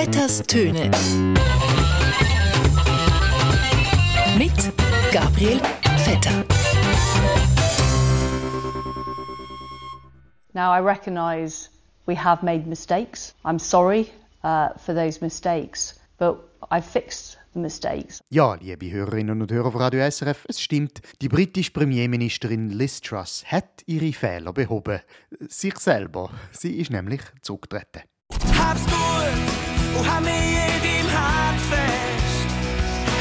Vetters Töne. Mit Gabriel Vetter. Now, I recognise we have made mistakes. I'm sorry uh, for those mistakes, but I've fixed the mistakes. Ja, liebe Hörerinnen und Hörer von Radio SRF, es stimmt, die britische Premierministerin Liz Truss hat ihre Fehler behoben. Sich selber. Sie ist nämlich zurückgetreten. Hab's gut und hab mich in deinem Herz fest.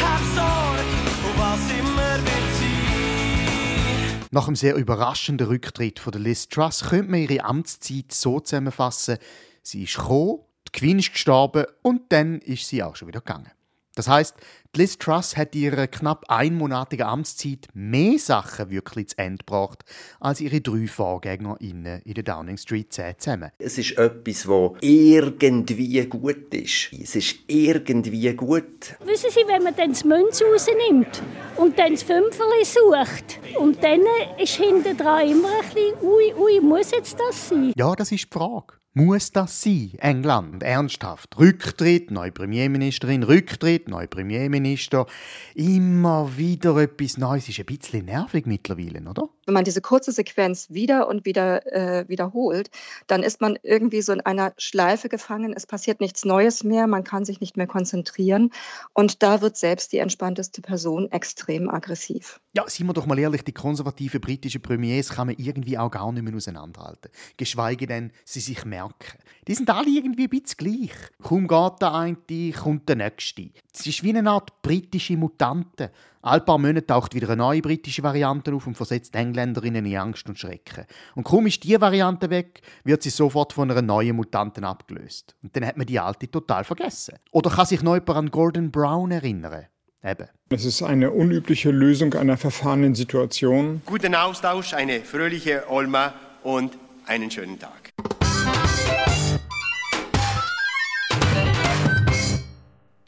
Hab Sorge und was immer wird sein. Nach einem sehr überraschenden Rücktritt von der Liz Truss könnte man ihre Amtszeit so zusammenfassen, sie ist gekommen, die Queen ist gestorben und dann ist sie auch schon wieder gegangen. Das heißt, Liz Truss hat in ihrer knapp einmonatigen Amtszeit mehr Sachen wirklich zu Ende gebracht, als ihre drei VorgängerInnen in der Downing Street 10 zusammen. Es ist etwas, das irgendwie gut ist. Es ist irgendwie gut. Wissen Sie, wenn man dann das Münz rausnimmt und dann das Fünferli sucht und dann ist hinten dran immer ein bisschen, ui, ui, muss jetzt das sein? Ja, das ist die Frage. Muss das sein? England, ernsthaft. Rücktritt, neue Premierministerin, Rücktritt, neue Premierminister. Immer wieder etwas Neues. Ist ein bisschen nervig mittlerweile, oder? Wenn man diese kurze Sequenz wieder und wieder äh, wiederholt, dann ist man irgendwie so in einer Schleife gefangen. Es passiert nichts Neues mehr, man kann sich nicht mehr konzentrieren. Und da wird selbst die entspannteste Person extrem aggressiv. Ja, seien wir doch mal ehrlich, die konservativen britischen Premiers kann man irgendwie auch gar nicht mehr auseinanderhalten. Geschweige denn, sie sich merken. Die sind alle irgendwie ein bisschen gleich. Kaum geht der eine, kommt der nächste. Es ist wie eine Art britische Mutante. Alle paar Monate taucht wieder eine neue britische Variante auf und versetzt Engländerinnen in Angst und Schrecken. Und kaum ist diese Variante weg, wird sie sofort von einer neuen Mutanten abgelöst. Und dann hat man die alte total vergessen. Oder kann sich noch jemand an Gordon Brown erinnern? Eben. Es ist eine unübliche Lösung einer verfahrenen Situation. Guten Austausch, eine fröhliche Olma und einen schönen Tag.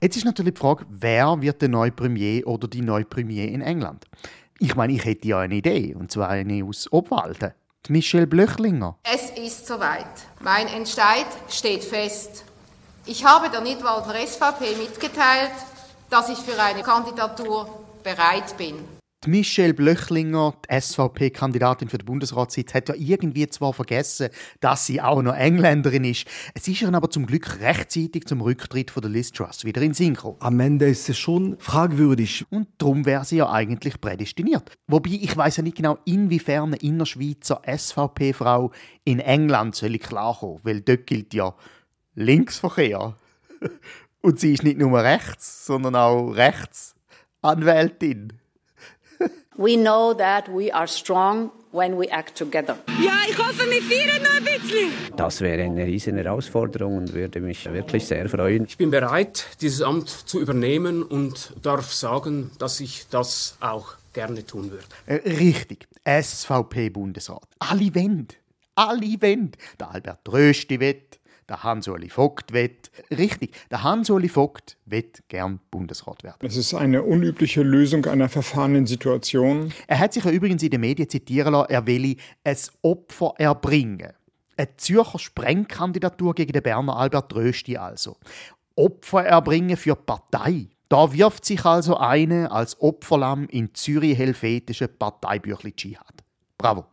Jetzt ist natürlich die Frage, wer wird der neue Premier oder die neue Premier in England? Ich meine, ich hätte ja eine Idee, und zwar eine aus Obwalden. Die Michelle Blöchlinger. Es ist soweit. Mein Entscheid steht fest. Ich habe der Nidwalder SVP mitgeteilt, dass ich für eine Kandidatur bereit bin. Die Michelle Blöchlinger, die SVP-Kandidatin für den Bundesratssitz, hat ja irgendwie zwar vergessen, dass sie auch noch Engländerin ist. Es ist ihr aber zum Glück rechtzeitig zum Rücktritt von der Liz Truss wieder in Sinn gekommen. Am Ende ist es schon fragwürdig. Und darum wäre sie ja eigentlich prädestiniert. Wobei ich weiß ja nicht genau, inwiefern eine Innerschweizer SVP-Frau in England soll klarkommen, weil dort gilt ja Linksverkehr. Und sie ist nicht nur rechts, sondern auch Rechtsanwältin. We know that we are strong when we act together. Ja, ich hoffe, wir feiern noch ein bisschen. Das wäre eine riesen Herausforderung und würde mich wirklich sehr freuen. Ich bin bereit, dieses Amt zu übernehmen und darf sagen, dass ich das auch gerne tun würde. Äh, richtig, SVP-Bundesrat. Alle wollen. Alle wollen. Der Albert Rösti wett, der Hans-Uli Vogt wett. Richtig, der Hans-Uli Vogt wett gern Bundesrat werden. Es ist eine unübliche Lösung einer verfahrenen Situation. Er hat sich ja übrigens in den Medien zitieren lassen, er will ein Opfer erbringen. Eine Zürcher Sprengkandidatur gegen den Berner Albert Rösti also. Opfer erbringen für die Partei. Da wirft sich also eine als Opferlamm in Zürich helvetische Parteibüchli Dschihad. Bravo.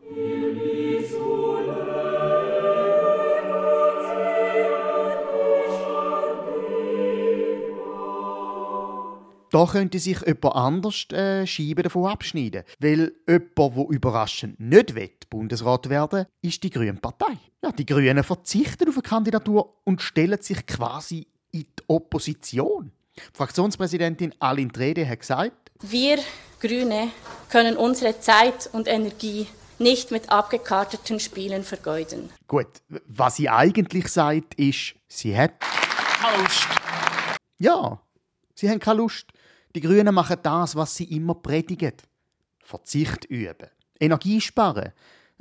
Da könnte sich jemand anders äh, Scheiben davon abschneiden. Weil jemand, der überraschend nicht will, Bundesrat werden ist die Grüne Partei. Ja, die Grünen verzichten auf eine Kandidatur und stellen sich quasi in die Opposition. Die Fraktionspräsidentin Aline Trede hat gesagt, Wir Grüne können unsere Zeit und Energie nicht mit abgekarteten Spielen vergeuden. Gut, was sie eigentlich sagt, ist, sie hat keine Lust. Ja, sie haben keine Lust. Die Grünen machen das, was sie immer predigen. Verzicht üben, Energie sparen,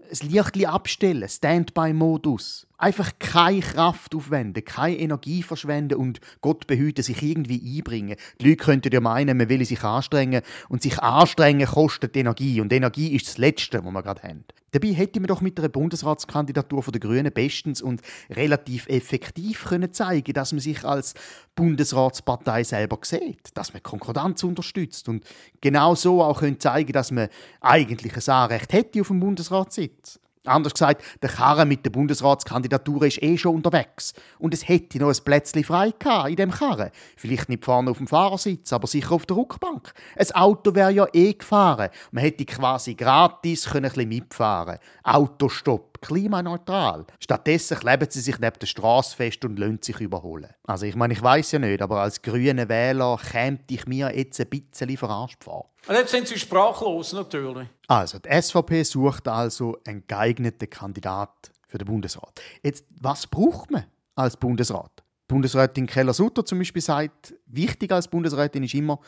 das Licht abstellen, Standby-Modus. Einfach keine Kraft aufwenden, keine Energie verschwenden und Gott behüte sich irgendwie einbringen. Die Leute könnten ja meinen, man will sich anstrengen und sich anstrengen kostet Energie und Energie ist das Letzte, was wir gerade haben. Dabei hätte man doch mit einer Bundesratskandidatur der Grünen bestens und relativ effektiv können zeigen, dass man sich als Bundesratspartei selber sieht, dass man Konkordanz unterstützt und genau so auch können zeigen, dass man eigentlich ein Anrecht hätte auf dem Bundesratssitz. Anders gesagt, der Karren mit der Bundesratskandidatur ist eh schon unterwegs. Und es hätte noch ein Plätzchen frei gehabt in dem Karren. Vielleicht nicht vorne auf dem Fahrersitz, aber sicher auf der Rückbank. Ein Auto wäre ja eh gefahren. Man hätte quasi gratis können ein bisschen mitfahren Autostopp, klimaneutral. Stattdessen kleben sie sich neben der Straße fest und lassen sich überholen. Also ich meine, ich weiß ja nicht, aber als grüner Wähler käme ich mir jetzt ein bisschen verarscht vor. Und jetzt sind Sie sprachlos natürlich. Also, die SVP sucht also einen geeigneten Kandidat für den Bundesrat. Jetzt, was braucht man als Bundesrat? Bundesrätin Keller-Sutter zum Beispiel sagt, wichtig als Bundesrätin ist immer,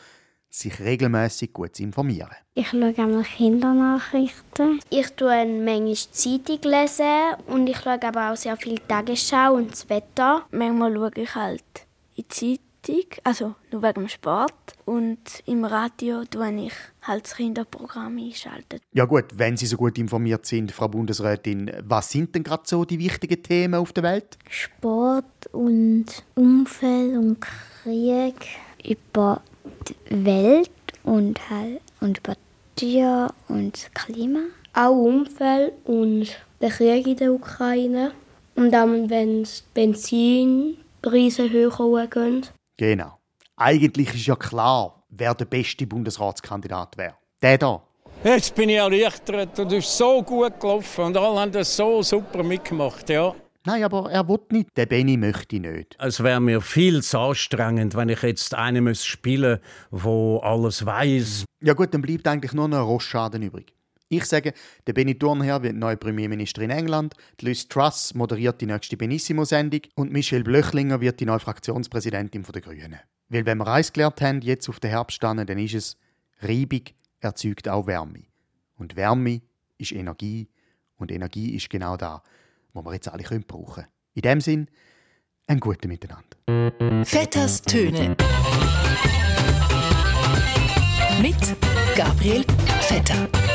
sich regelmäßig gut zu informieren. Ich schaue einmal Kindernachrichten. Ich tue manchmal Zeitung lesen und ich schaue aber auch sehr viel Tagesschau und das Wetter. Manchmal schaue ich halt in die Zeitung, also nur wegen dem Sport. Und im Radio tue ich halt das Kinderprogramm einschalten. Ja gut, wenn Sie so gut informiert sind, Frau Bundesrätin, was sind denn gerade so die wichtigen Themen auf der Welt? Sport und Umfeld und Krieg über die Welt und halt und über Tier und Klima. Auch Umfeld und der Krieg in der Ukraine. Und dann, wenn die Benzinpreise höher gehen. Genau. Eigentlich ist ja klar, wer der beste Bundesratskandidat wäre. Der da. Jetzt bin ich erleichtert und es ist so gut gelaufen und alle haben das so super mitgemacht, ja. Nein, aber er will nicht. Der Benny möchte nicht. Es wäre mir viel zu anstrengend, wenn ich jetzt einen spielen müsste, der alles weiß. Ja gut, dann bleibt eigentlich nur noch ein Rostschaden übrig. Ich sage, der Benny Thurnherr wird neue Premierminister in England, Liz Truss moderiert die nächste Benissimo-Sendung und Michelle Blöchlinger wird die neue Fraktionspräsidentin der Grünen. Weil wenn wir eins gelernt haben, jetzt auf der Herbststanne, dann ist es, Reibung erzeugt auch Wärme. Und Wärme ist Energie und Energie ist genau da, wo wir jetzt alle können brauchen In dem Sinn, ein gutes Miteinander. Vetters Töne mit Gabriel Vetter.